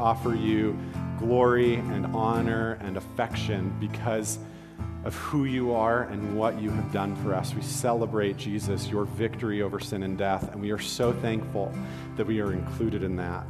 offer you glory and honor and affection because of who you are and what you have done for us. We celebrate, Jesus, your victory over sin and death, and we are so thankful that we are included in that.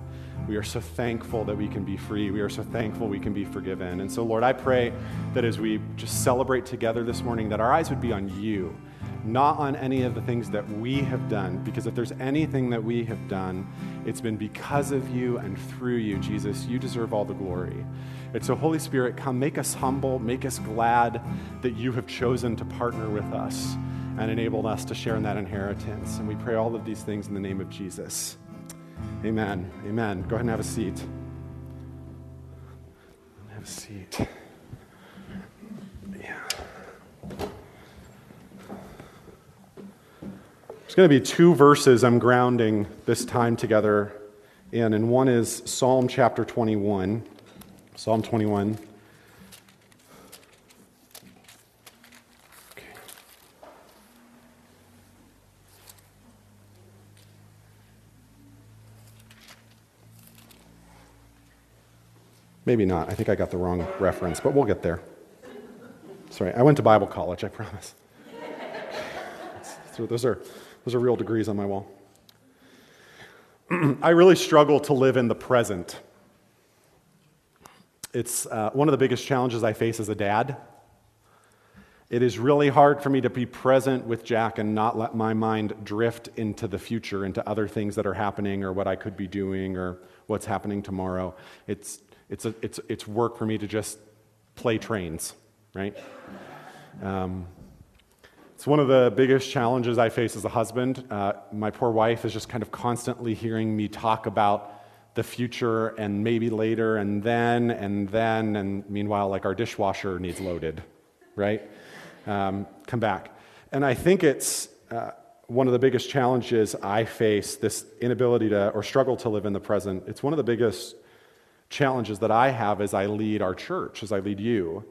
We are so thankful that we can be free. We are so thankful we can be forgiven. And so, Lord, I pray that as we just celebrate together this morning, that our eyes would be on you, not on any of the things that we have done. Because if there's anything that we have done, it's been because of you and through you, Jesus. You deserve all the glory. And so, Holy Spirit, come make us humble, make us glad that you have chosen to partner with us and enabled us to share in that inheritance. And we pray all of these things in the name of Jesus. Amen. Amen. Go ahead and have a seat. Have a seat. Yeah. There's going to be two verses I'm grounding this time together in, and one is Psalm chapter 21. Psalm 21. Maybe not. I think I got the wrong reference, but we'll get there. Sorry, I went to Bible college, I promise. So those are, those are real degrees on my wall. I really struggle to live in the present. It's uh, one of the biggest challenges I face as a dad. It is really hard for me to be present with Jack and not let my mind drift into the future, into other things that are happening or what I could be doing or what's happening tomorrow. It's it's, a, it's, it's work for me to just play trains, right? Um, it's one of the biggest challenges I face as a husband. Uh, my poor wife is just kind of constantly hearing me talk about the future and maybe later and then and then, and meanwhile, like our dishwasher needs loaded, right? Um, come back. And I think it's uh, one of the biggest challenges I face this inability to or struggle to live in the present. It's one of the biggest challenges that I have as I lead our church, as I lead you.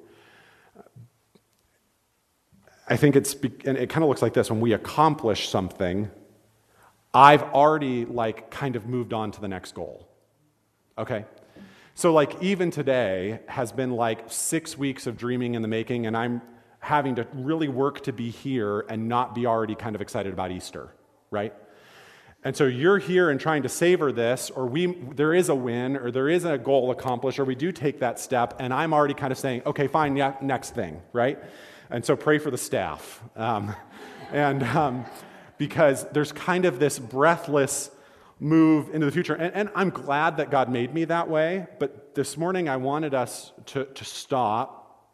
I think it's, and it kind of looks like this when we accomplish something, I've already like kind of moved on to the next goal. Okay? So, like, even today has been like six weeks of dreaming in the making, and I'm having to really work to be here and not be already kind of excited about Easter, right? And so you're here and trying to savor this, or we, there is a win, or there is a goal accomplished, or we do take that step, and I'm already kind of saying, okay, fine, yeah, next thing, right? And so pray for the staff. Um, and um, because there's kind of this breathless move into the future. And, and, I'm glad that God made me that way, but this morning I wanted us to, to stop.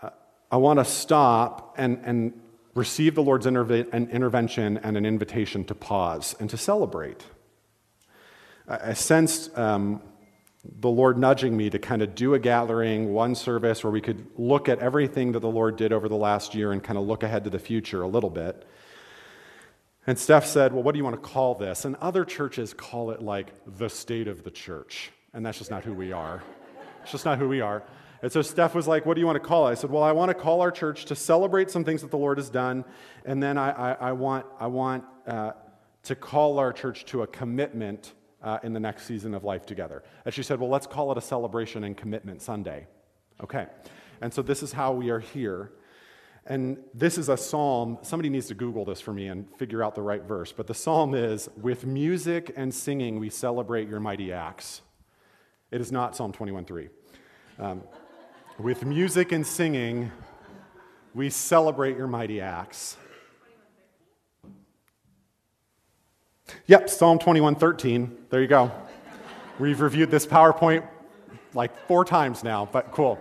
Uh, I want to stop and, and receive the Lord's interve- an intervention and an invitation to pause and to celebrate. I, I sensed um, the Lord nudging me to kind of do a gathering, one service, where we could look at everything that the Lord did over the last year and kind of look ahead to the future a little bit. And Steph said, Well, what do you want to call this? And other churches call it like the state of the church. And that's just not who we are. It's just not who we are. And so Steph was like, What do you want to call it? I said, Well, I want to call our church to celebrate some things that the Lord has done. And then I, I, I want, I want uh, to call our church to a commitment uh, in the next season of life together. And she said, Well, let's call it a celebration and commitment Sunday. Okay. And so this is how we are here. And this is a psalm. Somebody needs to Google this for me and figure out the right verse. But the psalm is With music and singing, we celebrate your mighty acts. It is not Psalm 21.3. Um, with music and singing, we celebrate your mighty acts. Yep, Psalm 21:13. There you go. We've reviewed this PowerPoint like four times now, but cool.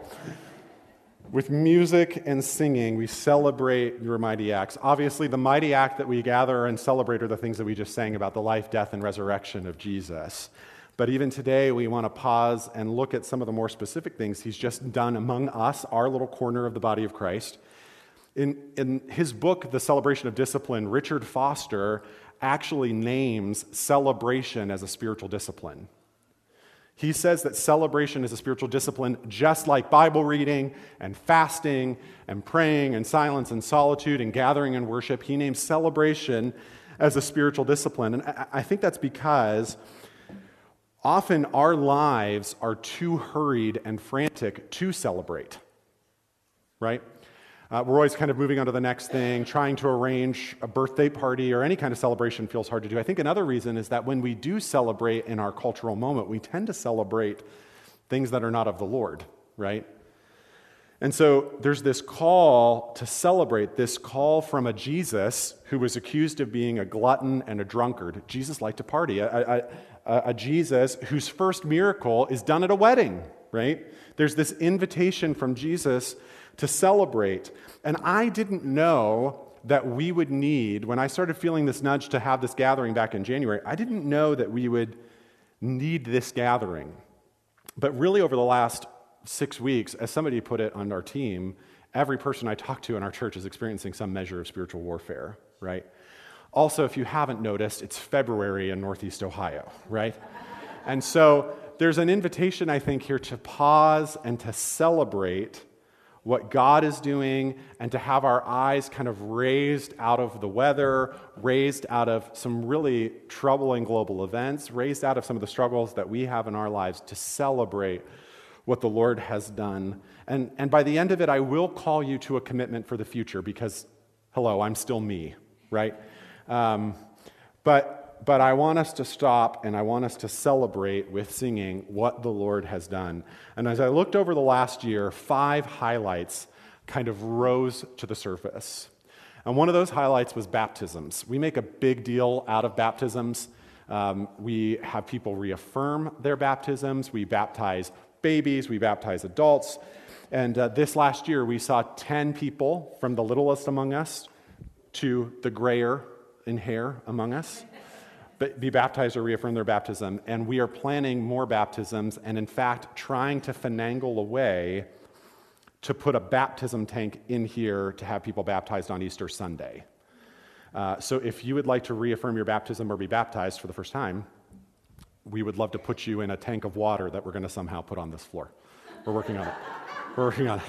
With music and singing, we celebrate your mighty acts. Obviously, the mighty act that we gather and celebrate are the things that we just sang about the life, death, and resurrection of Jesus. But even today, we want to pause and look at some of the more specific things he's just done among us, our little corner of the body of Christ. In, in his book, The Celebration of Discipline, Richard Foster actually names celebration as a spiritual discipline. He says that celebration is a spiritual discipline just like Bible reading and fasting and praying and silence and solitude and gathering and worship. He names celebration as a spiritual discipline. And I think that's because often our lives are too hurried and frantic to celebrate, right? Uh, we're always kind of moving on to the next thing, trying to arrange a birthday party or any kind of celebration feels hard to do. I think another reason is that when we do celebrate in our cultural moment, we tend to celebrate things that are not of the Lord, right? And so there's this call to celebrate, this call from a Jesus who was accused of being a glutton and a drunkard. Jesus liked to party. A, a, a, Jesus whose first miracle is done at a wedding, right? There's this invitation from Jesus to celebrate. And I didn't know that we would need, when I started feeling this nudge to have this gathering back in January, I didn't know that we would need this gathering. But really, over the last six weeks, as somebody put it on our team, every person I talk to in our church is experiencing some measure of spiritual warfare, right? Also, if you haven't noticed, it's February in Northeast Ohio, right? and so there's an invitation, I think, here to pause and to celebrate what God is doing and to have our eyes kind of raised out of the weather, raised out of some really troubling global events, raised out of some of the struggles that we have in our lives to celebrate what the Lord has done. And, and by the end of it, I will call you to a commitment for the future because, hello, I'm still me, right? Um, but but I want us to stop and I want us to celebrate with singing what the Lord has done. And as I looked over the last year, five highlights kind of rose to the surface. And one of those highlights was baptisms. We make a big deal out of baptisms. Um, we have people reaffirm their baptisms. We baptize babies, we baptize adults. And uh, this last year, we saw 10 people from the littlest among us to the grayer in hair among us be baptized or reaffirm their baptism. And we are planning more baptisms and, in fact, trying to finagle a way to put a baptism tank in here to have people baptized on Easter Sunday. Uh, so if you would like to reaffirm your baptism or be baptized for the first time, we would love to put you in a tank of water that we're going to somehow put on this floor. We're working on it. We're working on it.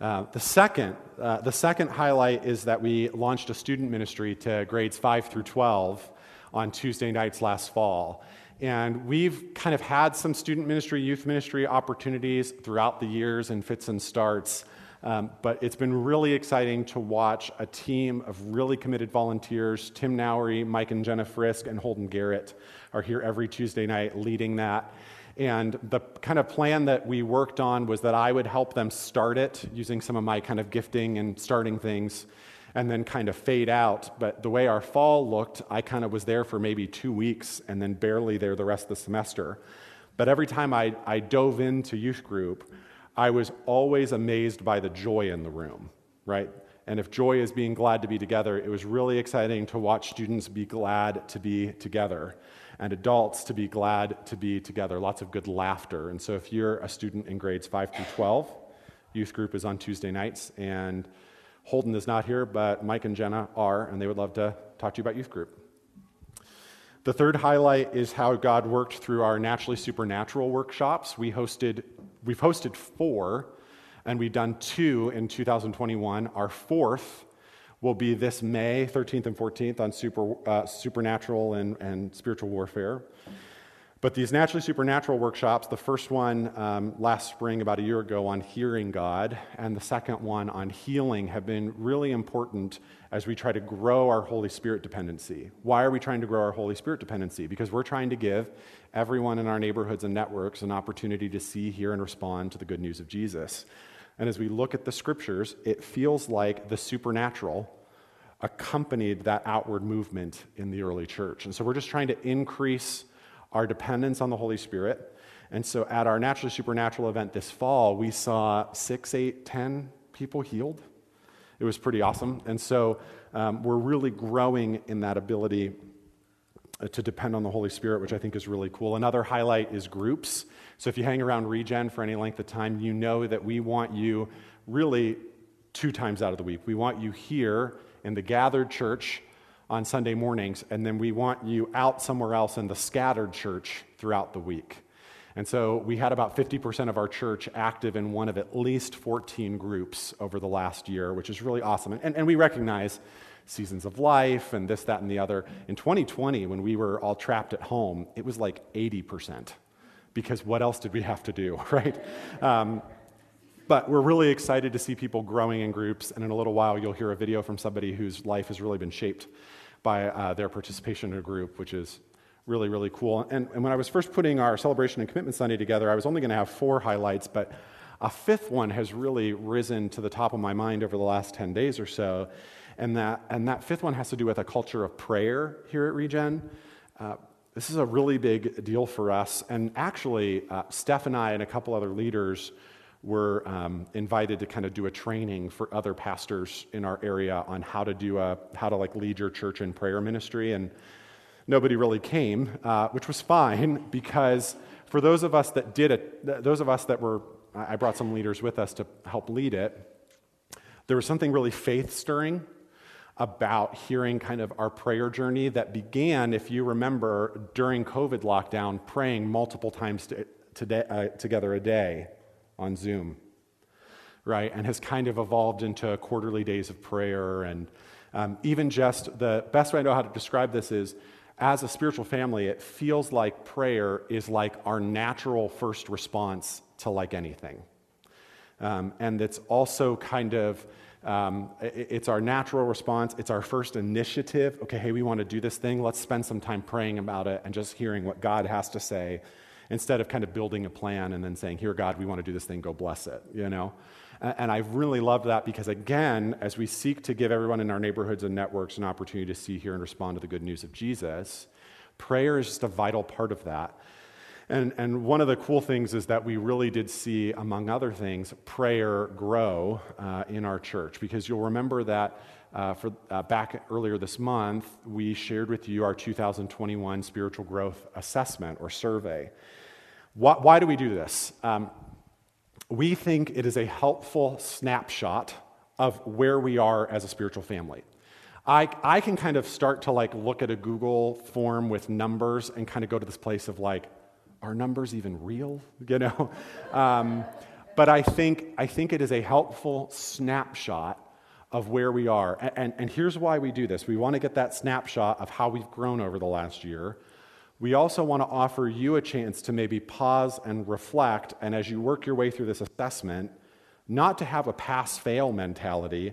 Uh, the, second, uh, the second highlight is that we launched a student ministry to grades 5 through 12 on Tuesday nights last fall. And we've kind of had some student ministry, youth ministry opportunities throughout the years in fits and starts. Um, but it's been really exciting to watch a team of really committed volunteers. Tim Nowery, Mike and Jenna Frisk, and Holden Garrett are here every Tuesday night leading that. And the kind of plan that we worked on was that I would help them start it using some of my kind of gifting and starting things and then kind of fade out. But the way our fall looked, I kind of was there for maybe two weeks and then barely there the rest of the semester. But every time I, I dove into youth group, I was always amazed by the joy in the room, right? And if joy is being glad to be together, it was really exciting to watch students be glad to be together and adults to be glad to be together. Lots of good laughter. And so if you're a student in grades 5 through 12, youth group is on Tuesday nights and Holden is not here, but Mike and Jenna are, and they would love to talk to you about youth group. The third highlight is how God worked through our naturally supernatural workshops. We hosted, we've hosted four, and we've done two in 2021. Our fourth will be this May 13th and 14th on super, uh, supernatural and, and spiritual warfare. But these naturally supernatural workshops, the first one um, last spring, about a year ago, on hearing God, and the second one on healing, have been really important as we try to grow our Holy Spirit dependency. Why are we trying to grow our Holy Spirit dependency? Because we're trying to give everyone in our neighborhoods and networks an opportunity to see, hear, and respond to the good news of Jesus. And as we look at the scriptures, it feels like the supernatural accompanied that outward movement in the early church. And so we're just trying to increase our dependence on the Holy Spirit. And so at our Naturally Supernatural event this fall, we saw six, eight, ten people healed. It was pretty awesome. And so um, we're really growing in that ability uh, to depend on the Holy Spirit, which I think is really cool. Another highlight is groups. So if you hang around Regen for any length of time, you know that we want you really two times out of the week. We want you here in the gathered church on Sunday mornings, and then we want you out somewhere else in the scattered church throughout the week. And so we had about 50% of our church active in one of at least 14 groups over the last year, which is really awesome. And, and we recognize seasons of life and this, that, and the other. In 2020, when we were all trapped at home, it was like 80%, because what else did we have to do, right? Um, but we're really excited to see people growing in groups, and in a little while, you'll hear a video from somebody whose life has really been shaped by uh, their participation in a group, which is really, really cool. And, and when I was first putting our celebration and commitment Sunday together, I was only going to have four highlights, but a fifth one has really risen to the top of my mind over the last 10 days or so. And that, and that fifth one has to do with a culture of prayer here at Regen. Uh, this is a really big deal for us. And actually, uh, Steph and I and a couple other leaders were um, invited to kind of do a training for other pastors in our area on how to do a how to like lead your church in prayer ministry and nobody really came uh, which was fine because for those of us that did it those of us that were i brought some leaders with us to help lead it there was something really faith stirring about hearing kind of our prayer journey that began if you remember during covid lockdown praying multiple times to, to, uh, together a day on Zoom, right? And has kind of evolved into quarterly days of prayer. And um, even just the best way I know how to describe this is as a spiritual family, it feels like prayer is like our natural first response to like anything. Um, and it's also kind of um, it's our natural response. It's our first initiative. Okay, hey, we want to do this thing. Let's spend some time praying about it and just hearing what God has to say instead of kind of building a plan and then saying, Here, God, we want to do this thing, go bless it, you know? And I really loved that because, again, as we seek to give everyone in our neighborhoods and networks an opportunity to see, hear, and respond to the good news of Jesus, prayer is just a vital part of that. And, and one of the cool things is that we really did see, among other things, prayer grow uh, in our church. Because you'll remember that uh, for, uh, back earlier this month, we shared with you our 2021 spiritual growth assessment or survey. Why, why do we do this? Um, we think it is a helpful snapshot of where we are as a spiritual family. I, I can kind of start to like look at a Google form with numbers and kind of go to this place of like, are numbers even real? You know? Um, but I think, I think it is a helpful snapshot of where we are. And, and, and here's why we do this we want to get that snapshot of how we've grown over the last year. We also want to offer you a chance to maybe pause and reflect, and as you work your way through this assessment, not to have a pass fail mentality,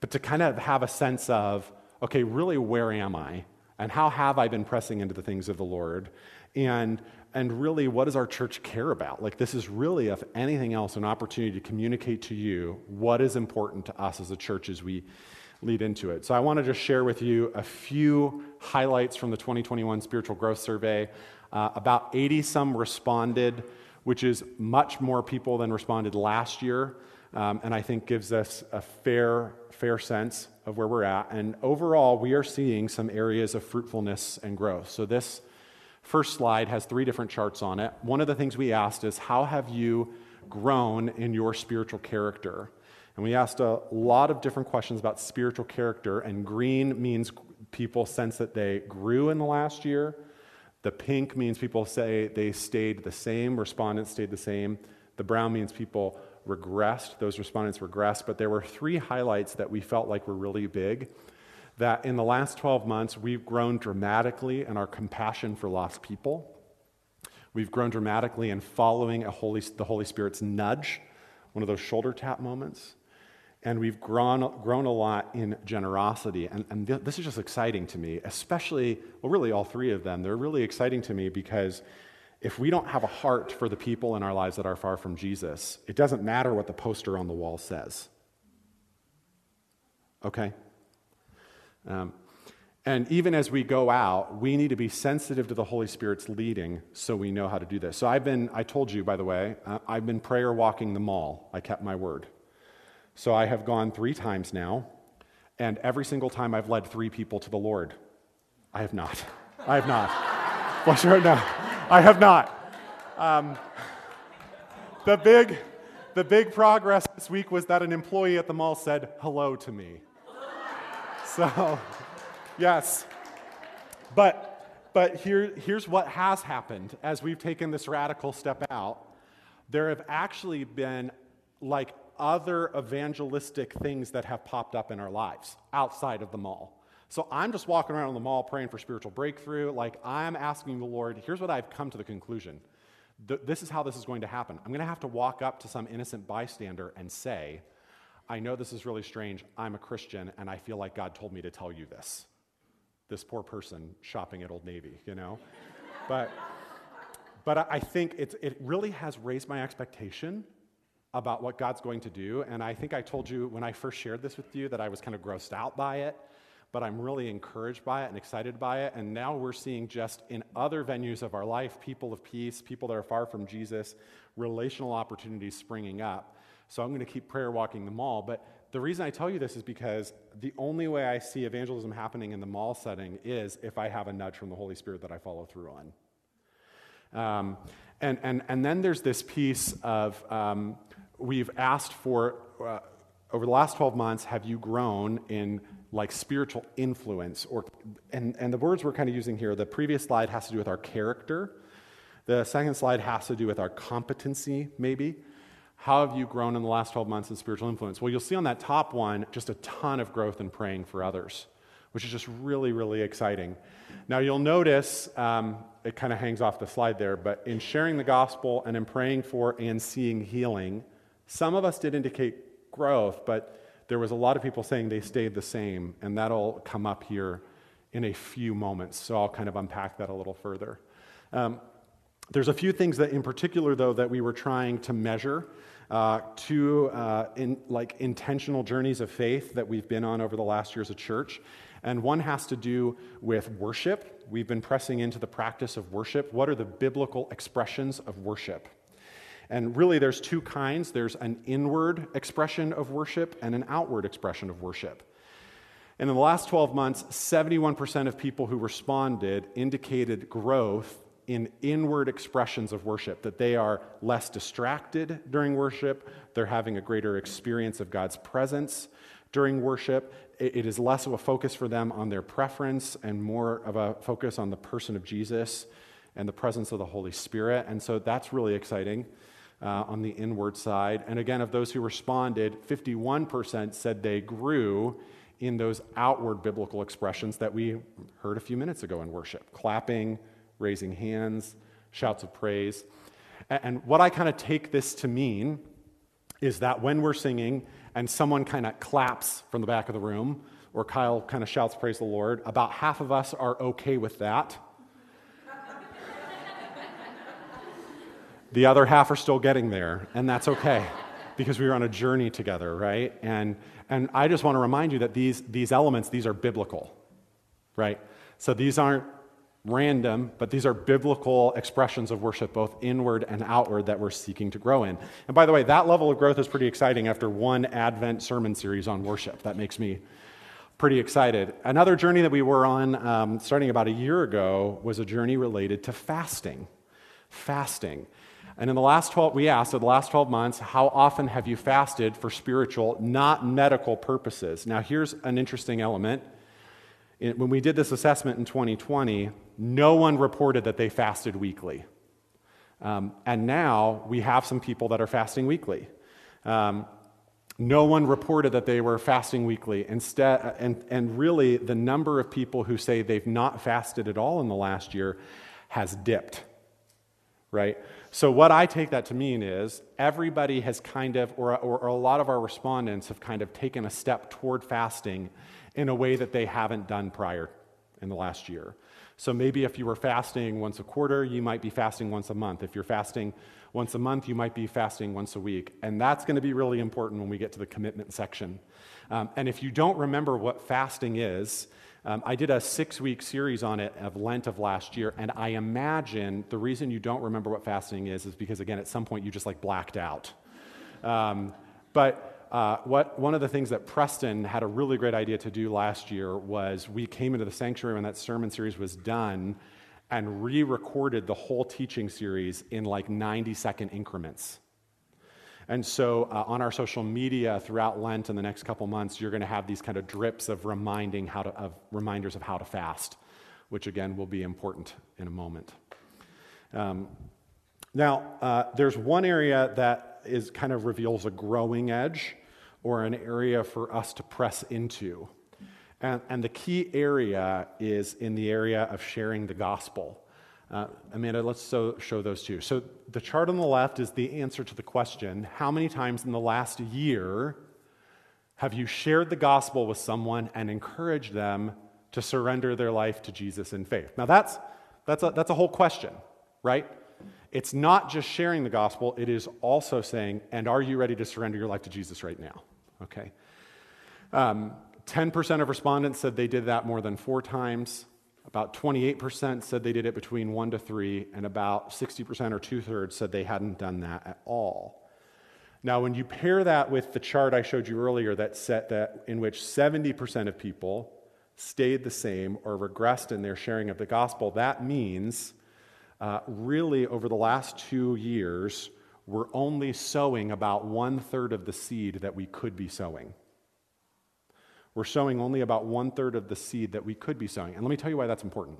but to kind of have a sense of, okay, really, where am I? And how have I been pressing into the things of the Lord? And, and really, what does our church care about? Like, this is really, if anything else, an opportunity to communicate to you what is important to us as a church as we lead into it. So I want to just share with you a few highlights from the 2021 Spiritual Growth Survey. Uh, about 80 some responded, which is much more people than responded last year, um, and I think gives us a fair, fair sense of where we're at. And overall, we are seeing some areas of fruitfulness and growth. So this first slide has three different charts on it. One of the things we asked is, How have you grown in your spiritual character? And we asked a lot of different questions about spiritual character, and green means people sense that they grew in the last year. The pink means people say they stayed the same, respondents stayed the same. The brown means people regressed, those respondents regressed. But there were three highlights that we felt like were really big. That in the last 12 months, we've grown dramatically in our compassion for lost people. We've grown dramatically in following Holy, the Holy Spirit's nudge, one of those shoulder tap moments and we've grown, grown a lot in generosity. And, and th- this is just exciting to me, especially, well, really, all three of them. They're really exciting to me because if we don't have a heart for the people in our lives that are far from Jesus, it doesn't matter what the poster on the wall says. Okay? Um, and even as we go out, we need to be sensitive to the Holy Spirit's leading so we know how to do this. So I've been, I told you, by the way, uh, I've been prayer walking the mall. I kept my word. So I have gone three times now, and every single time I've led three people to the Lord. I have not. I have not. Bless your heart, no. I have not. Um, the big, the big progress this week was that an employee at the mall said hello to me. So, yes. But, but here, here's what has happened as we've taken this radical step out. There have actually been like other evangelistic things that have popped up in our lives outside of the mall. So I'm just walking around the mall praying for spiritual breakthrough. Like I'm asking the Lord, here's what I've come to the conclusion. this is how this is going to happen. I'm going to have to walk up to some innocent bystander and say, I know this is really strange. I'm a Christian, and I feel like God told me to tell you this. This poor person shopping at Old Navy, you know? but, but I think it really has raised my expectation about what God's going to do. And I think I told you when I first shared this with you that I was kind of grossed out by it, but I'm really encouraged by it and excited by it. And now we're seeing just in other venues of our life people of peace, people that are far from Jesus, relational opportunities springing up. So I'm going to keep prayer walking the mall. But the reason I tell you this is because the only way I see evangelism happening in the mall setting is if I have a nudge from the Holy Spirit that I follow through on. Um, and, and, and then there's this piece of um, we've asked for, uh, over the last 12 months, have you grown in like spiritual influence? Or, and, and the words we're kind of using here, the previous slide has to do with our character. The second slide has to do with our competency, maybe. How have you grown in the last 12 months in spiritual influence? Well, you'll see on that top one just a ton of growth in praying for others, which is just really, really exciting. Now, you'll notice um, it kind of hangs off the slide there, but in sharing the gospel and in praying for and seeing healing, some of us did indicate growth, but there was a lot of people saying they stayed the same, and that'll come up here in a few moments. So I'll kind of unpack that a little further. Um, there's a few things that, in particular, though, that we were trying to measure. Uh, two uh, in, like intentional journeys of faith that we've been on over the last years of church. And one has to do with worship. We've been pressing into the practice of worship. What are the biblical expressions of worship? And really, there's two kinds there's an inward expression of worship and an outward expression of worship. And in the last 12 months, 71% of people who responded indicated growth in inward expressions of worship, that they are less distracted during worship, they're having a greater experience of God's presence during worship. It is less of a focus for them on their preference and more of a focus on the person of Jesus and the presence of the Holy Spirit. And so that's really exciting. Uh, on the inward side. And again, of those who responded, 51% said they grew in those outward biblical expressions that we heard a few minutes ago in worship clapping, raising hands, shouts of praise. And what I kind of take this to mean is that when we're singing and someone kind of claps from the back of the room, or Kyle kind of shouts, Praise the Lord, about half of us are okay with that. the other half are still getting there, and that's okay because we are on a journey together, right? And, and I just want to remind you that these, these elements, these are biblical, right? So these aren't random, but these are biblical expressions of worship, both inward and outward, that we're seeking to grow in. And by the way, that level of growth is pretty exciting after one Advent sermon series on worship. That makes me pretty excited. Another journey that we were on um, starting about a year ago was a journey related to fasting. Fasting. And in the last 12, we asked, in the last 12 months, how often have you fasted for spiritual, not medical purposes? Now, here's an interesting element. When we did this assessment in 2020, no one reported that they fasted weekly. Um, and now we have some people that are fasting weekly. Um, no one reported that they were fasting weekly. Instead, and, and really, the number of people who say they've not fasted at all in the last year has dipped, right? So, what I take that to mean is everybody has kind of, or, or, or a lot of our respondents have kind of taken a step toward fasting in a way that they haven't done prior in the last year. So maybe if you were fasting once a quarter, you might be fasting once a month. If you're fasting once a month, you might be fasting once a week. And that's going to be really important when we get to the commitment section. Um, and if you don't remember what fasting is, um, I did a six week series on it of Lent of last year, and I imagine the reason you don't remember what fasting is is because, again, at some point you just like blacked out. Um, but uh, what, one of the things that Preston had a really great idea to do last year was we came into the sanctuary when that sermon series was done and re recorded the whole teaching series in like 90 second increments. And so uh, on our social media throughout Lent in the next couple months, you're going to have these kind of drips of reminding how to, of reminders of how to fast, which again will be important in a moment. Um, Now, uh, there's one area that is kind of reveals a growing edge or an area for us to press into. And, and the key area is in the area of sharing the gospel. Uh, Amanda, let's so, show those two. So, the chart on the left is the answer to the question How many times in the last year have you shared the gospel with someone and encouraged them to surrender their life to Jesus in faith? Now, that's, that's, a, that's a whole question, right? It's not just sharing the gospel, it is also saying, and are you ready to surrender your life to Jesus right now? Okay. Um, 10% of respondents said they did that more than four times. About 28% said they did it between one to three, and about 60% or two thirds said they hadn't done that at all. Now, when you pair that with the chart I showed you earlier that set that in which 70% of people stayed the same or regressed in their sharing of the gospel, that means uh, really over the last two years, we're only sowing about one third of the seed that we could be sowing. We're sowing only about one third of the seed that we could be sowing. And let me tell you why that's important.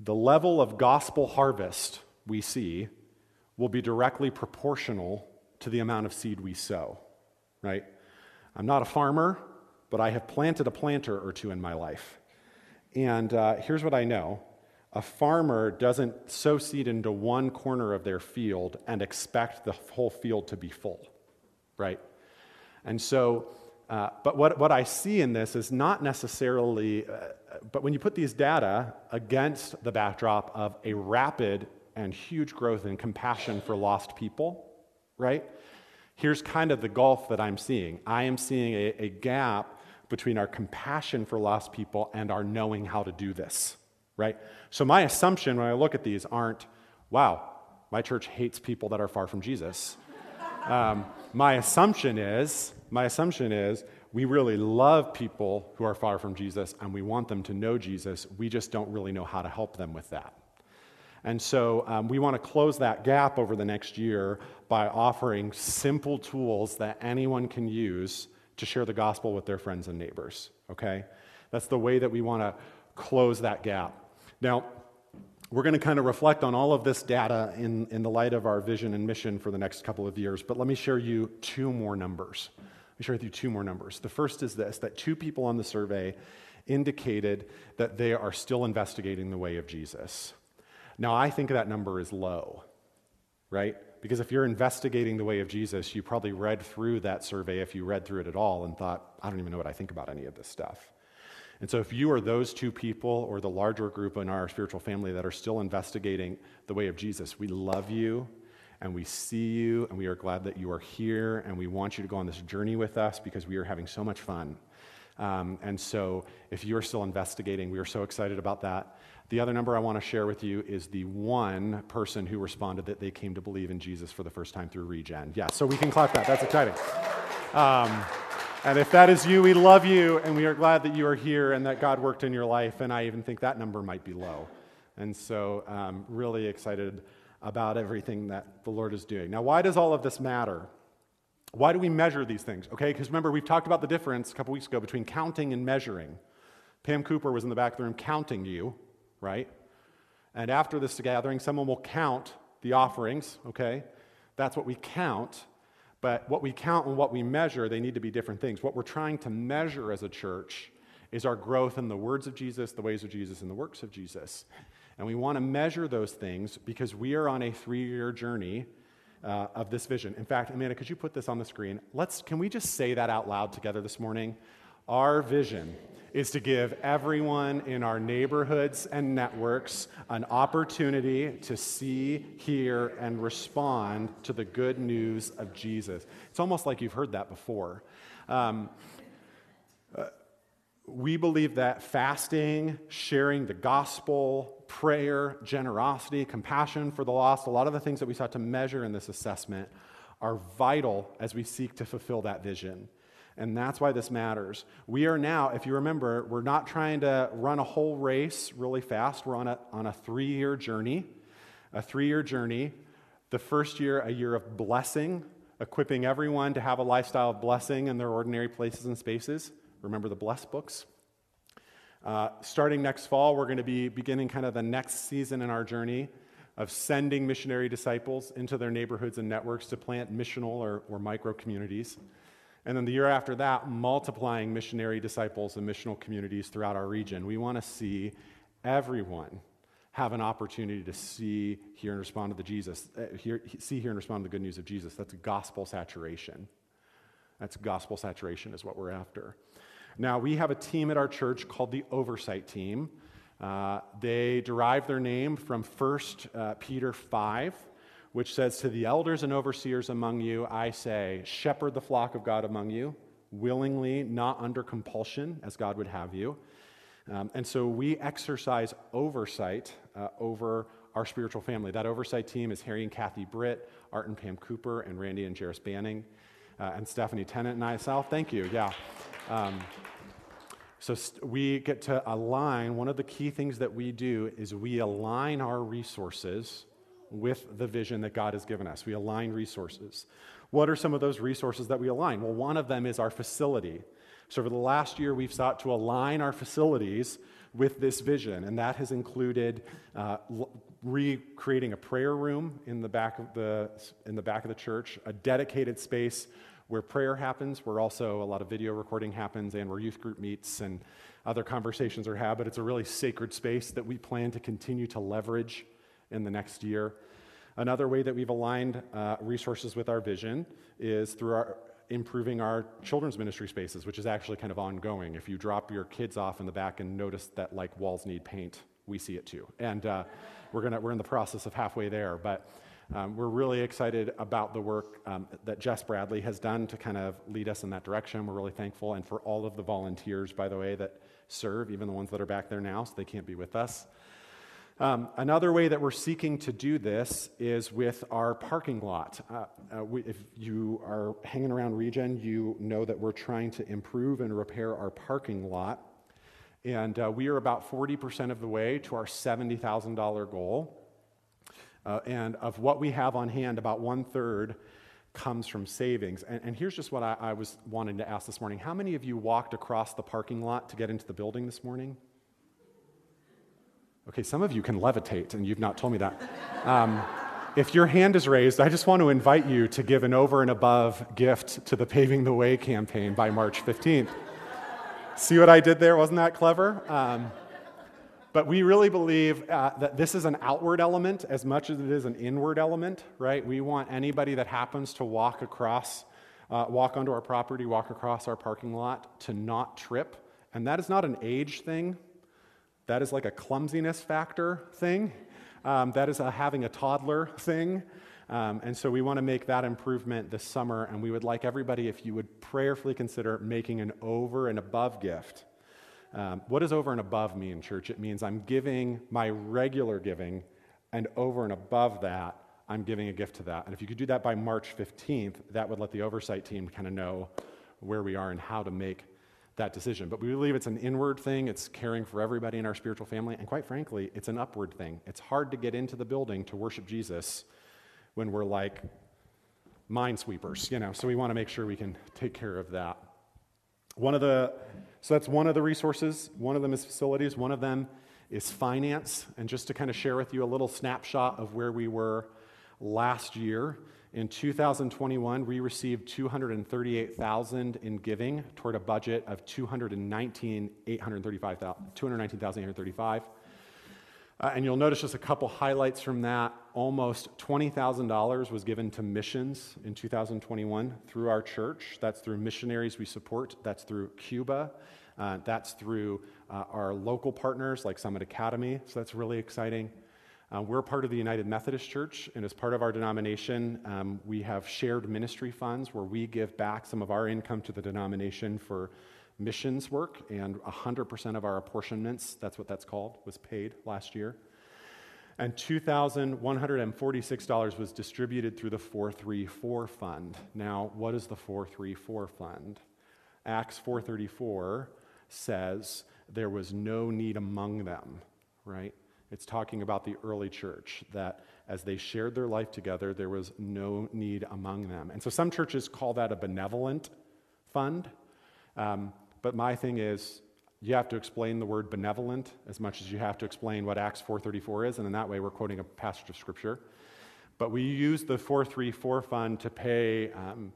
The level of gospel harvest we see will be directly proportional to the amount of seed we sow, right? I'm not a farmer, but I have planted a planter or two in my life. And uh, here's what I know a farmer doesn't sow seed into one corner of their field and expect the whole field to be full, right? And so, uh, but what, what I see in this is not necessarily, uh, but when you put these data against the backdrop of a rapid and huge growth in compassion for lost people, right? Here's kind of the gulf that I'm seeing. I am seeing a, a gap between our compassion for lost people and our knowing how to do this, right? So, my assumption when I look at these aren't, wow, my church hates people that are far from Jesus. Um, my assumption is, my assumption is, we really love people who are far from Jesus and we want them to know Jesus. We just don't really know how to help them with that. And so um, we want to close that gap over the next year by offering simple tools that anyone can use to share the gospel with their friends and neighbors. Okay? That's the way that we want to close that gap. Now, we're going to kind of reflect on all of this data in, in the light of our vision and mission for the next couple of years, but let me share you two more numbers. Let me share with you two more numbers. The first is this that two people on the survey indicated that they are still investigating the way of Jesus. Now, I think that number is low, right? Because if you're investigating the way of Jesus, you probably read through that survey, if you read through it at all, and thought, I don't even know what I think about any of this stuff. And so, if you are those two people or the larger group in our spiritual family that are still investigating the way of Jesus, we love you and we see you and we are glad that you are here and we want you to go on this journey with us because we are having so much fun. Um, and so, if you are still investigating, we are so excited about that. The other number I want to share with you is the one person who responded that they came to believe in Jesus for the first time through Regen. Yeah, so we can clap that. That's exciting. Um, and if that is you, we love you, and we are glad that you are here and that God worked in your life. And I even think that number might be low. And so, um, really excited about everything that the Lord is doing. Now, why does all of this matter? Why do we measure these things? Okay, because remember, we've talked about the difference a couple weeks ago between counting and measuring. Pam Cooper was in the back of the room counting you right? And after this gathering, someone will count the offerings, okay? That's what we count. But what we count and what we measure, they need to be different things. What we're trying to measure as a church is our growth in the words of Jesus, the ways of Jesus, and the works of Jesus. And we want to measure those things because we are on a three year journey uh, of this vision. In fact, Amanda, could you put this on the screen? Let's, can we just say that out loud together this morning? Our vision is to give everyone in our neighborhoods and networks an opportunity to see, hear, and respond to the good news of Jesus. It's almost like you've heard that before. Um, uh, we believe that fasting, sharing the gospel, prayer, generosity, compassion for the lost, a lot of the things that we sought to measure in this assessment are vital as we seek to fulfill that vision. And that's why this matters. We are now, if you remember, we're not trying to run a whole race really fast. We're on a, on a three year journey, a three year journey. The first year, a year of blessing, equipping everyone to have a lifestyle of blessing in their ordinary places and spaces. Remember the bless books? Uh, starting next fall, we're going to be beginning kind of the next season in our journey of sending missionary disciples into their neighborhoods and networks to plant missional or, or micro communities. And then the year after that, multiplying missionary disciples and missional communities throughout our region. We want to see everyone have an opportunity to see, hear, and respond to the Jesus, uh, hear, see, hear, and respond to the good news of Jesus. That's gospel saturation. That's gospel saturation, is what we're after. Now, we have a team at our church called the Oversight Team. Uh, they derive their name from 1 uh, Peter 5, which says, To the elders and overseers among you, I say, shepherd the flock of God among you, willingly, not under compulsion, as God would have you. Um, and so we exercise oversight uh, over our spiritual family. That oversight team is Harry and Kathy Britt, Art and Pam Cooper, and Randy and Jairus Banning, uh, and Stephanie Tennant and myself. Thank you. Yeah. Um, so st- we get to align. One of the key things that we do is we align our resources with the vision that God has given us. We align resources. What are some of those resources that we align? Well, one of them is our facility. So, over the last year, we've sought to align our facilities with this vision, and that has included uh, recreating a prayer room in the back of the in the back of the church, a dedicated space where prayer happens, where also a lot of video recording happens, and where youth group meets and other conversations are had. But it's a really sacred space that we plan to continue to leverage in the next year. Another way that we've aligned uh, resources with our vision is through our improving our children's ministry spaces, which is actually kind of ongoing. If you drop your kids off in the back and notice that like walls need paint, we see it too. And uh, we're gonna we're in the process of halfway there, but um, we're really excited about the work um, that Jess Bradley has done to kind of lead us in that direction. We're really thankful, and for all of the volunteers, by the way, that serve, even the ones that are back there now, so they can't be with us. Um, another way that we're seeking to do this is with our parking lot. Uh, uh, we, if you are hanging around Regen, you know that we're trying to improve and repair our parking lot. And uh, we are about 40% of the way to our $70,000 goal. Uh, and of what we have on hand, about one third comes from savings. And, and here's just what I, I, was wanting to ask this morning How many of you walked across the parking lot to get into the building this morning? Okay, some of you can levitate, and you've not told me that. Um, if your hand is raised, I just want to invite you to give an over and above gift to the Paving the Way campaign by March 15th. See what I did there? Wasn't that clever? Um, but we really believe uh, that this is an outward element as much as it is an inward element, right? We want anybody that happens to walk across, uh, walk onto our property, walk across our parking lot to not trip. And that is not an age thing, that is like a clumsiness factor thing. Um, that is a having a toddler thing. Um, and so we want to make that improvement this summer. And we would like everybody, if you would prayerfully consider making an over and above gift um, what does over and above mean, church? It means I'm giving my regular giving, and over and above that, I'm giving a gift to that. And if you could do that by March 15th, that would let the oversight team kind of know where we are and how to make that decision. But we believe it's an inward thing, it's caring for everybody in our spiritual family, and quite frankly, it's an upward thing. It's hard to get into the building to worship Jesus when we're like minesweepers, you know, so we want to make sure we can take care of that. One of the, so that's one of the resources. One of them is facilities. One of them is finance. And just to kind of share with you a little snapshot of where we were last year. In 2021, we received 238,000 in giving toward a budget of 219,835. Uh, and you'll notice just a couple highlights from that. Almost $20,000 was given to missions in 2021 through our church. That's through missionaries we support, that's through Cuba, uh, that's through uh, our local partners like Summit Academy. So that's really exciting. Uh, we're part of the United Methodist Church, and as part of our denomination, um, we have shared ministry funds where we give back some of our income to the denomination for missions work, and 100% of our apportionments, that's what that's called, was paid last year. And $2,146 was distributed through the 434 fund. Now, what is the 434 fund? Acts 434 says there was no need among them, right? It's talking about the early church, that as they shared their life together, there was no need among them. And so some churches call that a benevolent fund. Um, but my thing is, you have to explain the word benevolent as much as you have to explain what Acts 4:34 is, and in that way we're quoting a passage of scripture. But we use the 434 fund to pay um,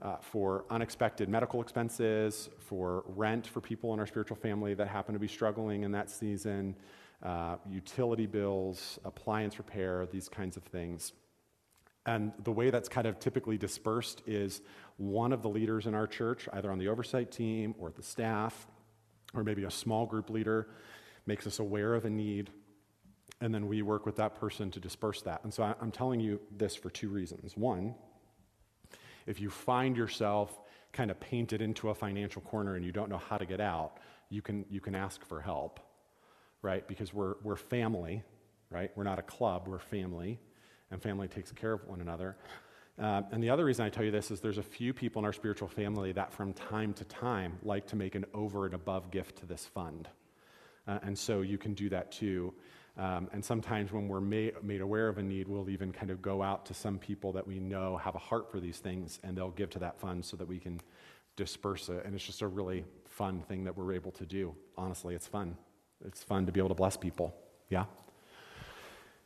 uh, for unexpected medical expenses, for rent for people in our spiritual family that happen to be struggling in that season, uh, utility bills, appliance repair, these kinds of things. And the way that's kind of typically dispersed is one of the leaders in our church, either on the oversight team or the staff, or maybe a small group leader, makes us aware of a need, and then we work with that person to disperse that. And so I'm telling you this for two reasons. One, if you find yourself kind of painted into a financial corner and you don't know how to get out, you can, you can ask for help, right? Because we're, we're family, right? We're not a club, we're family, and family takes care of one another. Uh, and the other reason I tell you this is there's a few people in our spiritual family that from time to time like to make an over and above gift to this fund. Uh, and so you can do that too. Um, and sometimes when we're made, made aware of a need, we'll even kind of go out to some people that we know have a heart for these things, and they'll give to that fund so that we can disperse it. And it's just a really fun thing that we're able to do. Honestly, it's fun. It's fun to be able to bless people. Yeah?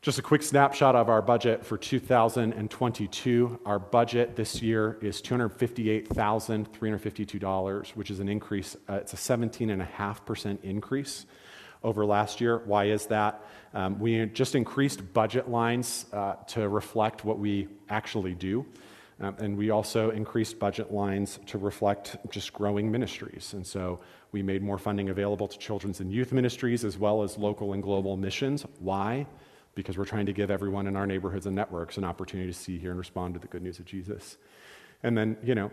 Just a quick snapshot of our budget for 2022. Our budget this year is $258,352, which is an increase. Uh, it's a 17.5% increase over last year. Why is that? Um, we just increased budget lines uh, to reflect what we actually do. Um, and we also increased budget lines to reflect just growing ministries. And so we made more funding available to children's and youth ministries as well as local and global missions. Why? Because we're trying to give everyone in our neighborhoods and networks an opportunity to see, hear, and respond to the good news of Jesus. And then, you know,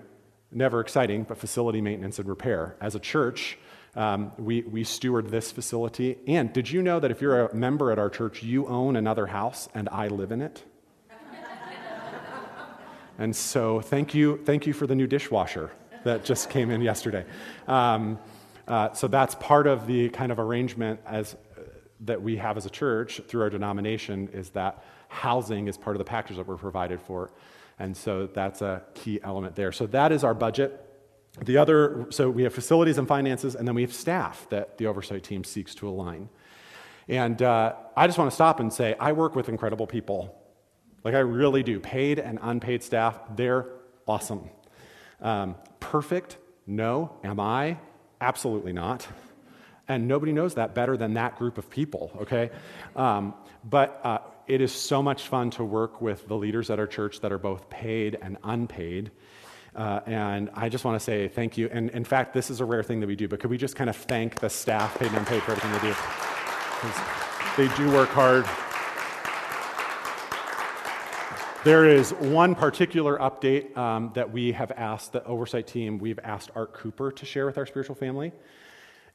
never exciting, but facility maintenance and repair. As a church, um, we, we steward this facility. And did you know that if you're a member at our church, you own another house and I live in it? And so thank you, thank you for the new dishwasher that just came in yesterday. Um, uh, so that's part of the kind of arrangement as uh, that we have as a church through our denomination is that housing is part of the package that we're provided for. And so that's a key element there. So that is our budget. The other, so we have facilities and finances, and then we have staff that the oversight team seeks to align. And uh, I just want to stop and say, I work with incredible people. Like I really do. Paid and unpaid staff, they're awesome. Um, perfect? No. Am I? Absolutely not. And nobody knows that better than that group of people, okay? Um, but uh, it is so much fun to work with the leaders at our church that are both paid and unpaid. Uh, and I just want to say thank you. And in fact, this is a rare thing that we do, but could we just kind of thank the staff, paid and unpaid, for everything they do? Because they do work hard. There is one particular update um, that we have asked the oversight team, we've asked Art Cooper to share with our spiritual family.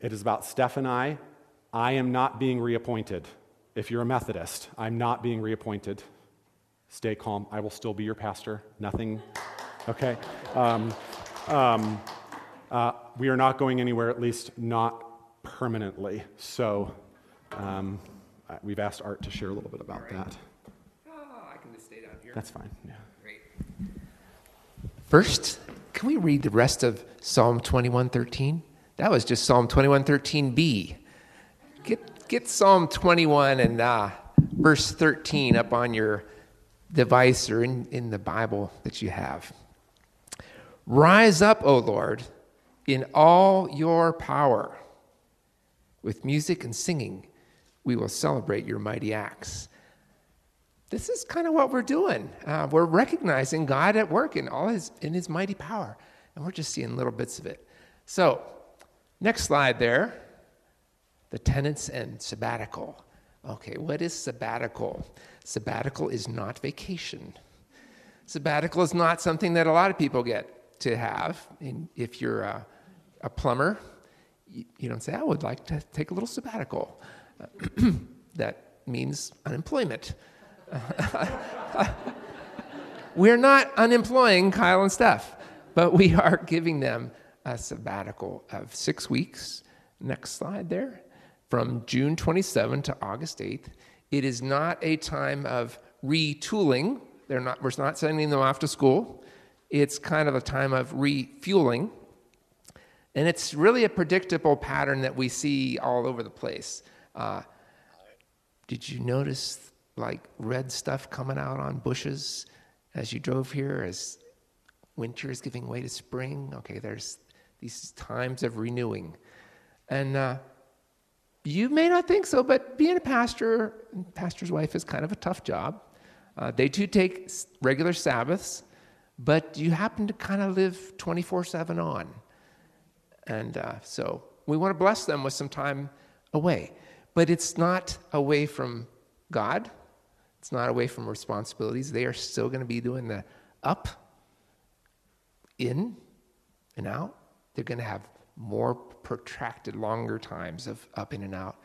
It is about Steph and I. I am not being reappointed. If you're a Methodist, I'm not being reappointed. Stay calm. I will still be your pastor. Nothing okay? Um, um, uh, we are not going anywhere, at least not permanently. So um, uh, we've asked Art to share a little bit about that. Oh, I can just stay down here. That's fine. Yeah. Great. First, can we read the rest of Psalm 21:13? That was just Psalm 21:13b. Get get Psalm 21 and uh, verse 13 up on your device or in, in the Bible that you have. Rise up, O Lord, in all your power. With music and singing, we will celebrate your mighty acts. This is kind of what we're doing. Uh, we're recognizing God at work in all his in his mighty power, and we're just seeing little bits of it. So, next slide there. The tenants and sabbatical. Okay, what is sabbatical? Sabbatical is not vacation. Sabbatical is not something that a lot of people get to have. And if you're a, a plumber, you, you, don't say, I would like to take a little sabbatical. that means unemployment. We're not unemploying Kyle and Steph, but we are giving them a sabbatical of six weeks. Next slide there. From June 27 to August 8th. It is not a time of retooling. They're not, we're not sending them off to school. It's kind of a time of refueling. And it's really a predictable pattern that we see all over the place. Uh, did you notice like red stuff coming out on bushes as you drove here as winter is giving way to spring? Okay, there's these times of renewing. And uh, you may not think so, but being a pastor, pastor's wife is kind of a tough job. Uh, they do take regular Sabbaths, but you happen to kind of live 24 7 on. And uh, so we want to bless them with some time away. But it's not away from God, it's not away from responsibilities. They are still going to be doing the up, in, and out. They're going to have more protracted, longer times of up in and out.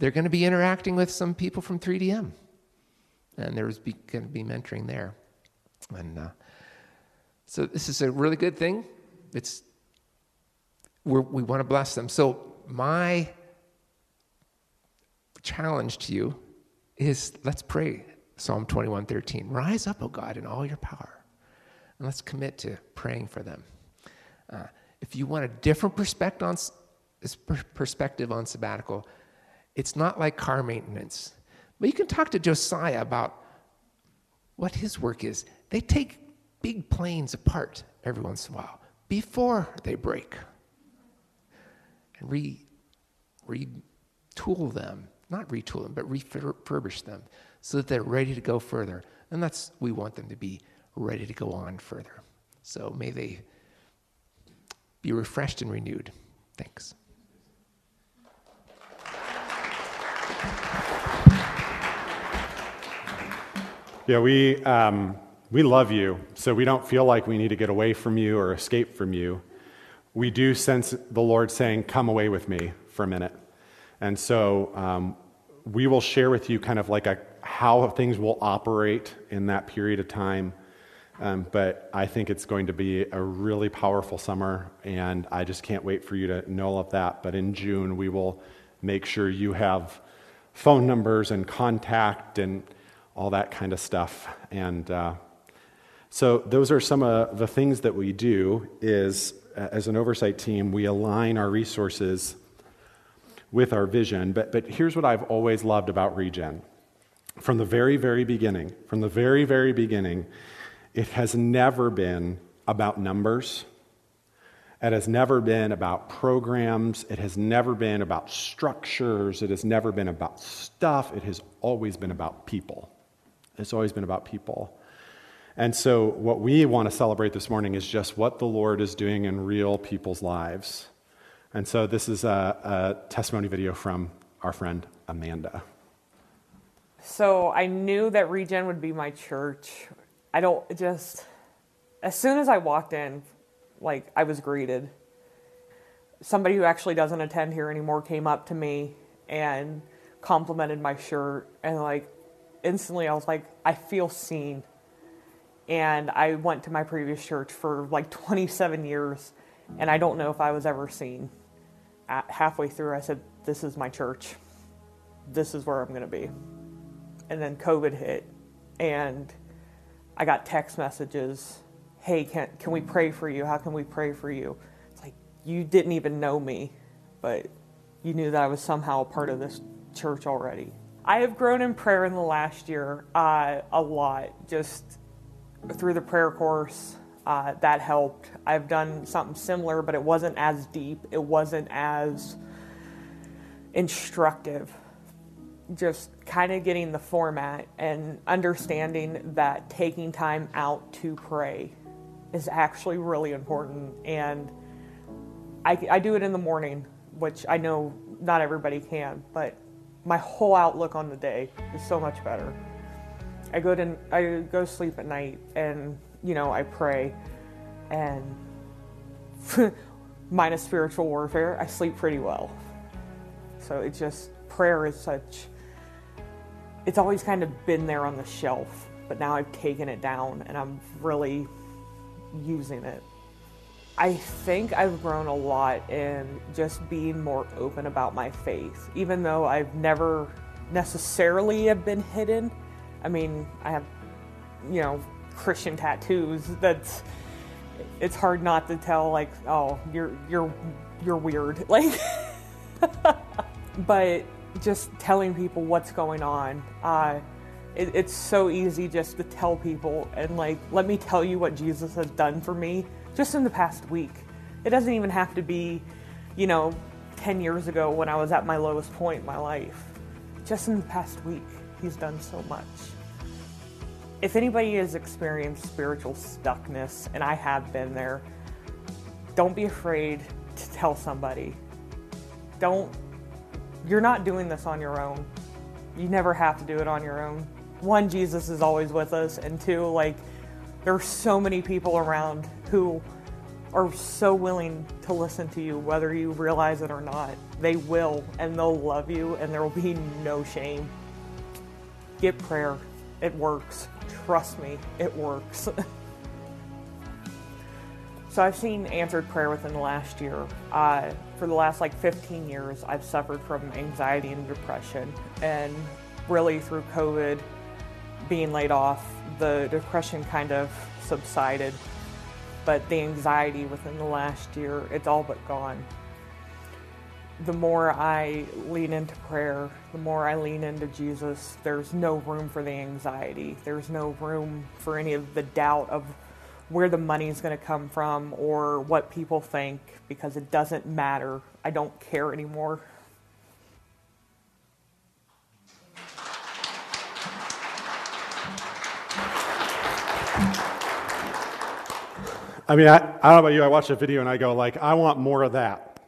They're going to be interacting with some people from 3DM, and there's going to be mentoring there. And uh, so this is a really good thing. It's we want to bless them. So my challenge to you is let's pray Psalm 21:13. Rise up, O God, in all your power. And let's commit to praying for them. Uh, if you want a different perspective on, perspective on sabbatical, it's not like car maintenance. But you can talk to Josiah about what his work is. They take big planes apart every once in a while before they break and re, retool them, not retool them, but refurbish them so that they're ready to go further. And that's, we want them to be ready to go on further. So may they be refreshed and renewed. Thanks. Yeah, we, um, we love you, so we don't feel like we need to get away from you or escape from you we do sense the Lord saying, Come away with me for a minute. And so um, we will share with you kind of like a, how things will operate in that period of time. Um, but I think it's going to be a really powerful summer, and I just can't wait for you to know all of that. But in June, we will make sure you have phone numbers and contact and all that kind of stuff. And uh, so those are some of the things that we do. Is as an oversight team, we align our resources with our vision. But, but here's what I've always loved about Regen. From the very, very beginning, from the very, very beginning, it has never been about numbers. It has never been about programs. It has never been about structures. It has never been about stuff. It has always been about people. It's always been about people. And so, what we want to celebrate this morning is just what the Lord is doing in real people's lives. And so, this is a, a testimony video from our friend Amanda. So, I knew that Regen would be my church. I don't just, as soon as I walked in, like, I was greeted. Somebody who actually doesn't attend here anymore came up to me and complimented my shirt. And, like, instantly I was like, I feel seen and I went to my previous church for like 27 years, and I don't know if I was ever seen. At halfway through, I said, This is my church. This is where I'm going to be. And then COVID hit, and I got text messages Hey, can, can we pray for you? How can we pray for you? It's like, you didn't even know me, but you knew that I was somehow a part of this church already. I have grown in prayer in the last year uh, a lot. Just through the prayer course. Uh, that helped. I've done something similar, but it wasn't as deep. It wasn't as instructive. Just kind of getting the format and understanding that taking time out to pray is actually really important. And I, I do it in the morning, which I know not everybody can, but my whole outlook on the day is so much better. I go to I go sleep at night and you know I pray and minus spiritual warfare I sleep pretty well. So it's just prayer is such it's always kind of been there on the shelf, but now I've taken it down and I'm really using it. I think I've grown a lot in just being more open about my faith, even though I've never necessarily have been hidden I mean, I have, you know, Christian tattoos. That's it's hard not to tell like, oh, you're you're you're weird. Like, but just telling people what's going on. Uh, it, it's so easy just to tell people and like, let me tell you what Jesus has done for me just in the past week. It doesn't even have to be, you know, 10 years ago when I was at my lowest point in my life. Just in the past week, he's done so much. If anybody has experienced spiritual stuckness, and I have been there, don't be afraid to tell somebody. Don't, you're not doing this on your own. You never have to do it on your own. One, Jesus is always with us, and two, like, there are so many people around who are so willing to listen to you, whether you realize it or not. They will, and they'll love you, and there will be no shame. Get prayer. It works. Trust me, it works. so I've seen answered prayer within the last year. Uh, for the last like 15 years, I've suffered from anxiety and depression, and really through COVID, being laid off, the depression kind of subsided but the anxiety within the last year, it's all but gone. The more I lean into prayer, the more I lean into Jesus, there's no room for the anxiety. There's no room for any of the doubt of where the money is going to come from or what people think because it doesn't matter. I don't care anymore. I mean, I, I don't know about you. I watch a video and I go like, I want more of that.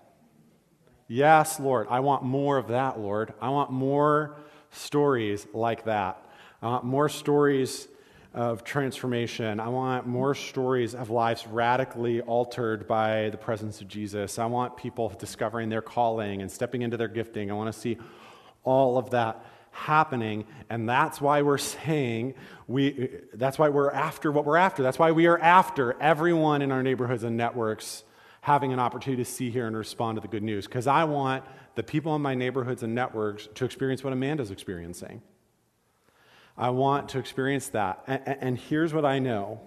Yes, Lord. I want more of that, Lord. I want more stories like that. I want more stories of transformation. I want more stories of lives radically altered by the presence of Jesus. I want people discovering their calling and stepping into their gifting. I want to see all of that happening and that's why we're saying we that's why we're after what we're after that's why we are after everyone in our neighborhoods and networks having an opportunity to see hear and respond to the good news because i want the people in my neighborhoods and networks to experience what amanda's experiencing i want to experience that and, and here's what i know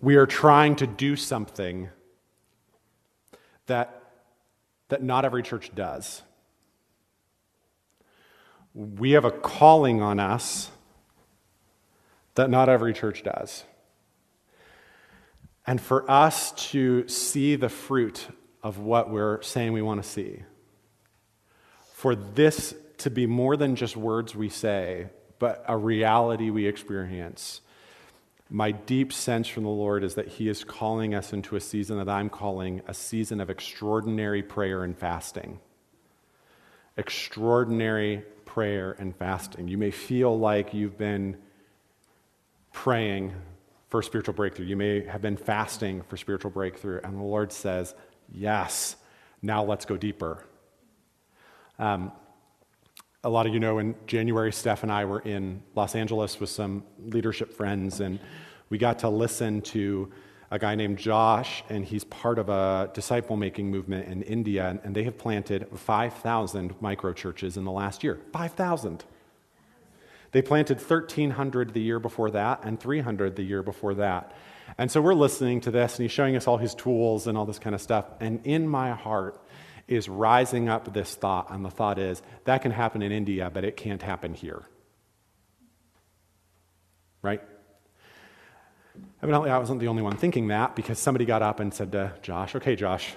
we are trying to do something that that not every church does. We have a calling on us that not every church does. And for us to see the fruit of what we're saying we want to see, for this to be more than just words we say, but a reality we experience, my deep sense from the Lord is that He is calling us into a season that I'm calling a season of extraordinary prayer and fasting. Extraordinary prayer and fasting. You may feel like you've been praying for spiritual breakthrough. You may have been fasting for spiritual breakthrough. And the Lord says, Yes, now let's go deeper. Um, a lot of you know in January, Steph and I were in Los Angeles with some leadership friends, and we got to listen to a guy named Josh, and he's part of a disciple making movement in India, and they have planted 5,000 micro churches in the last year. 5,000. They planted 1,300 the year before that, and 300 the year before that. And so we're listening to this, and he's showing us all his tools and all this kind of stuff. And in my heart, is rising up this thought, and the thought is that can happen in India, but it can't happen here. Right? Evidently, I wasn't the only one thinking that because somebody got up and said to Josh, Okay, Josh,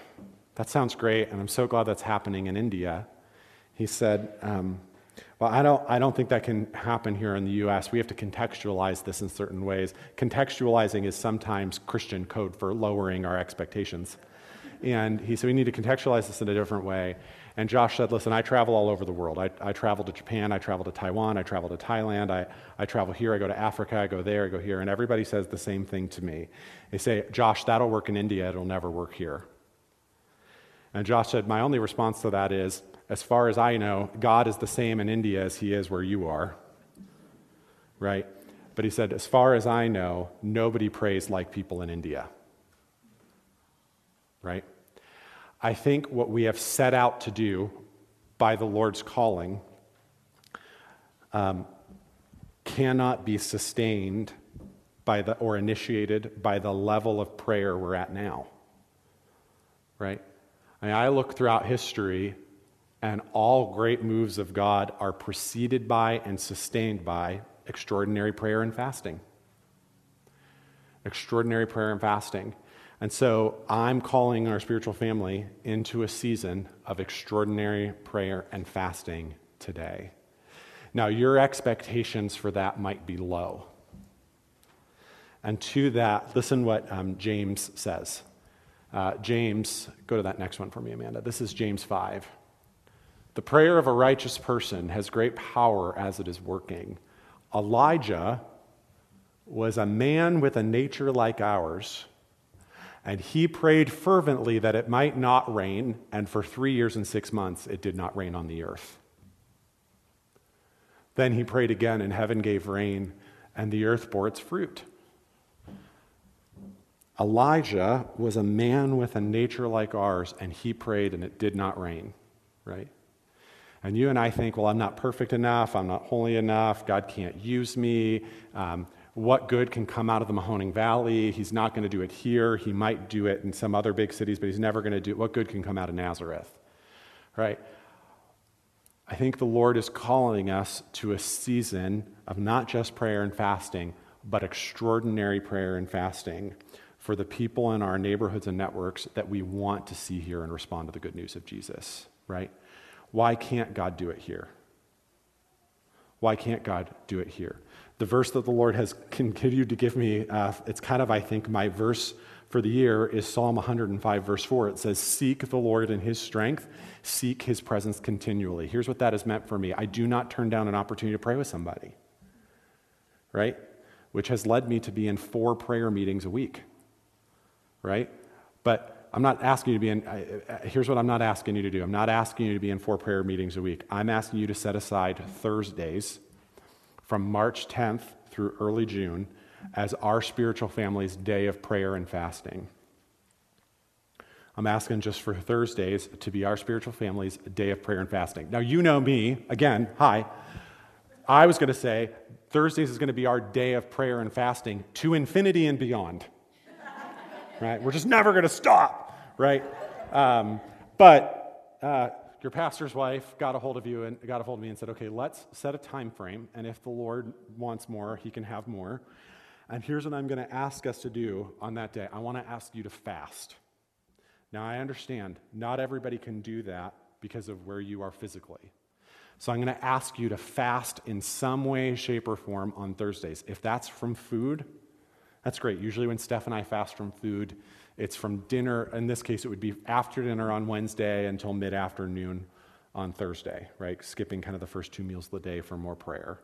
that sounds great, and I'm so glad that's happening in India. He said, um, Well, I don't, I don't think that can happen here in the U.S. We have to contextualize this in certain ways. Contextualizing is sometimes Christian code for lowering our expectations. And he said, we need to contextualize this in a different way. And Josh said, listen, I travel all over the world. I, I travel to Japan, I travel to Taiwan, I travel to Thailand, I, I travel here, I go to Africa, I go there, I go here. And everybody says the same thing to me. They say, Josh, that'll work in India, it'll never work here. And Josh said, my only response to that is, as far as I know, God is the same in India as he is where you are. Right? But he said, as far as I know, nobody prays like people in India right? I think what we have set out to do by the Lord's calling um, cannot be sustained by the, or initiated by the level of prayer we're at now. Right? I, mean, I look throughout history, and all great moves of God are preceded by and sustained by extraordinary prayer and fasting. Extraordinary prayer and fasting. And so I'm calling our spiritual family into a season of extraordinary prayer and fasting today. Now, your expectations for that might be low. And to that, listen what um, James says. Uh, James, go to that next one for me, Amanda. This is James 5. The prayer of a righteous person has great power as it is working. Elijah was a man with a nature like ours, and he prayed fervently that it might not rain, and for three years and six months it did not rain on the earth. Then he prayed again, and heaven gave rain, and the earth bore its fruit. Elijah was a man with a nature like ours, and he prayed, and it did not rain, right? And you and I think, well, I'm not perfect enough, I'm not holy enough, God can't use me. Um, what good can come out of the Mahoning Valley? He's not going to do it here. He might do it in some other big cities, but he's never going to do it. What good can come out of Nazareth? Right? I think the Lord is calling us to a season of not just prayer and fasting, but extraordinary prayer and fasting for the people in our neighborhoods and networks that we want to see hear and respond to the good news of Jesus, right? Why can't God do it here? Why can't God do it here? The verse that the Lord has continued to give me, uh, it's kind of, I think, my verse for the year is Psalm 105, verse 4. It says, Seek the Lord in his strength, seek his presence continually. Here's what that has meant for me I do not turn down an opportunity to pray with somebody, right? Which has led me to be in four prayer meetings a week right? But I'm not asking you to be in, here's what I'm not asking you to do. I'm not asking you to be in four prayer meetings a week. I'm asking you to set aside Thursdays from March 10th through early June as our spiritual family's day of prayer and fasting. I'm asking just for Thursdays to be our spiritual family's day of prayer and fasting. Now, you know me, again, hi. I was going to say Thursdays is going to be our day of prayer and fasting to infinity and beyond right? We're just never going to stop, right? Um, but uh, your pastor's wife got a hold of you and got a hold of me and said, okay, let's set a time frame, and if the Lord wants more, he can have more. And here's what I'm going to ask us to do on that day I want to ask you to fast. Now, I understand not everybody can do that because of where you are physically. So I'm going to ask you to fast in some way, shape, or form on Thursdays. If that's from food, that's great. Usually, when Steph and I fast from food, it's from dinner. In this case, it would be after dinner on Wednesday until mid afternoon on Thursday, right? Skipping kind of the first two meals of the day for more prayer.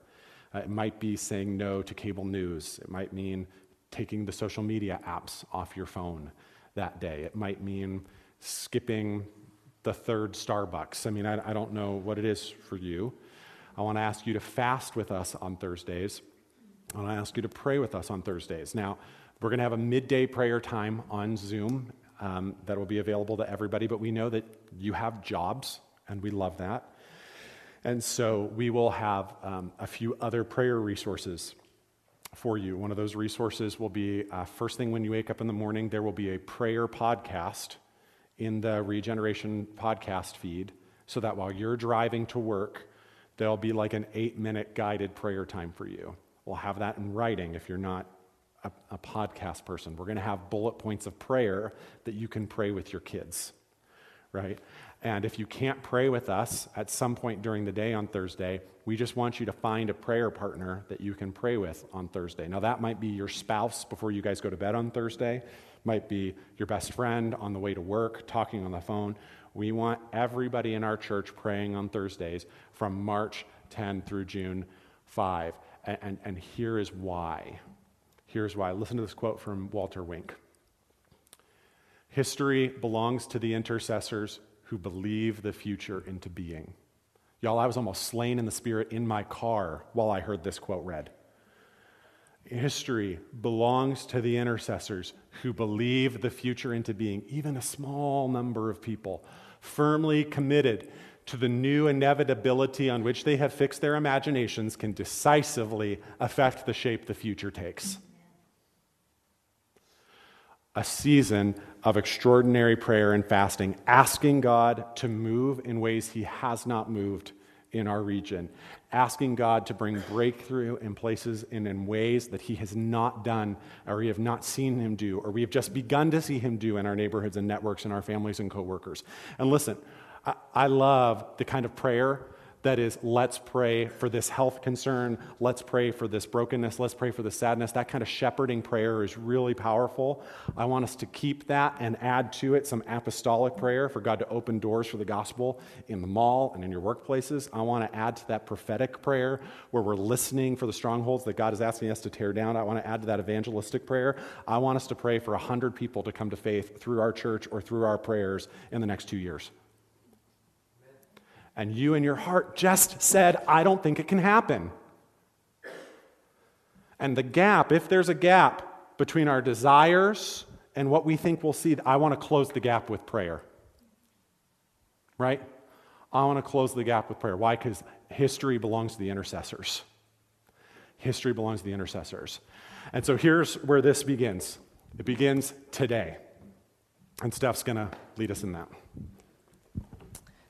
Uh, it might be saying no to cable news. It might mean taking the social media apps off your phone that day. It might mean skipping the third Starbucks. I mean, I, I don't know what it is for you. I want to ask you to fast with us on Thursdays. I ask you to pray with us on Thursdays. Now, we're going to have a midday prayer time on Zoom um, that will be available to everybody, but we know that you have jobs, and we love that. And so we will have um, a few other prayer resources for you. One of those resources will be uh, first thing when you wake up in the morning, there will be a prayer podcast in the Regeneration podcast feed so that while you're driving to work, there'll be like an eight minute guided prayer time for you. We'll have that in writing if you're not a, a podcast person. We're going to have bullet points of prayer that you can pray with your kids, right? And if you can't pray with us at some point during the day on Thursday, we just want you to find a prayer partner that you can pray with on Thursday. Now, that might be your spouse before you guys go to bed on Thursday, might be your best friend on the way to work, talking on the phone. We want everybody in our church praying on Thursdays from March 10 through June 5. And, and, and here is why. Here's why. Listen to this quote from Walter Wink History belongs to the intercessors who believe the future into being. Y'all, I was almost slain in the spirit in my car while I heard this quote read. History belongs to the intercessors who believe the future into being, even a small number of people, firmly committed to the new inevitability on which they have fixed their imaginations can decisively affect the shape the future takes. A season of extraordinary prayer and fasting, asking God to move in ways He has not moved in our region, asking God to bring breakthrough in places and in ways that He has not done, or we have not seen Him do, or we have just begun to see Him do in our neighborhoods and networks and our families and coworkers. And listen, I, I love the kind of prayer that is let's pray for this health concern. Let's pray for this brokenness. Let's pray for the sadness. That kind of shepherding prayer is really powerful. I want us to keep that and add to it some apostolic prayer for god to open doors for the gospel in the mall and in your workplaces. I want to add to that prophetic prayer where we're listening for the strongholds that god is asking us to tear down. I want to add to that evangelistic prayer. I want us to pray for 100 people to come to faith through our church or through our prayers in the next two years and you in your heart just said, I don't think it can happen. And the gap, if there's a gap between our desires and what we think we'll see, I want to close the gap with prayer. Right? I want to close the gap with prayer. Why? Because history belongs to the intercessors. History belongs to the intercessors. And so here's where this begins it begins today. And Steph's going to lead us in that.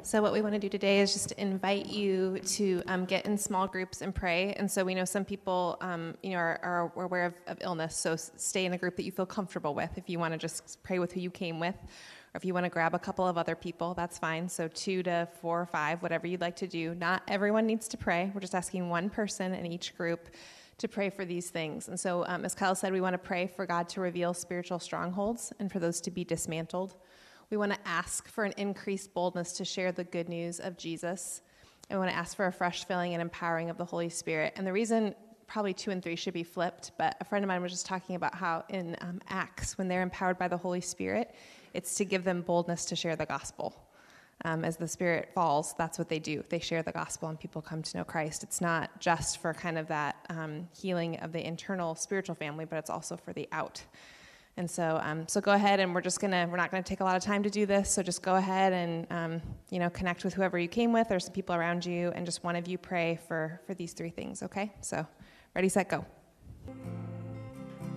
So, what we want to do today is just invite you to um, get in small groups and pray. And so, we know some people, um, you know, are, are aware of, of, illness. So, stay in a group that you feel comfortable with. If you want to just pray with who you came with, or if you want to grab a couple of other people, that's fine. So, two to four or five, whatever you'd like to do. Not everyone needs to pray. We're just asking one person in each group to pray for these things. And so, um, as Kyle said, we want to pray for God to reveal spiritual strongholds and for those to be dismantled. We want to ask for an increased boldness to share the good news of Jesus. And we want to ask for a fresh filling and empowering of the Holy Spirit. And the reason probably two and three should be flipped, but a friend of mine was just talking about how in um, Acts, when they're empowered by the Holy Spirit, it's to give them boldness to share the gospel. Um, as the Spirit falls, that's what they do. They share the gospel and people come to know Christ. It's not just for kind of that um, healing of the internal spiritual family, but it's also for the out. And so, um, so go ahead, and we're just gonna we're not gonna take a lot of time to do this. So just go ahead and um, you know connect with whoever you came with, or some people around you, and just one of you pray for for these three things. Okay? So, ready, set, go.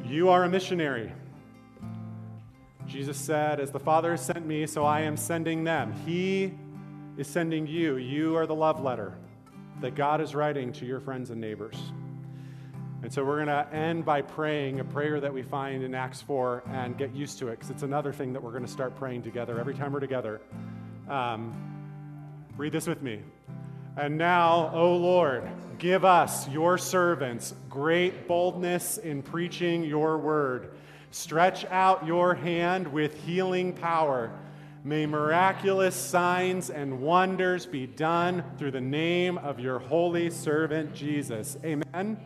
You are a missionary. Jesus said, "As the Father has sent me, so I am sending them." He is sending you. You are the love letter that God is writing to your friends and neighbors. And so we're going to end by praying a prayer that we find in Acts 4 and get used to it because it's another thing that we're going to start praying together every time we're together. Um, read this with me. And now, O Lord, give us, your servants, great boldness in preaching your word. Stretch out your hand with healing power. May miraculous signs and wonders be done through the name of your holy servant Jesus. Amen.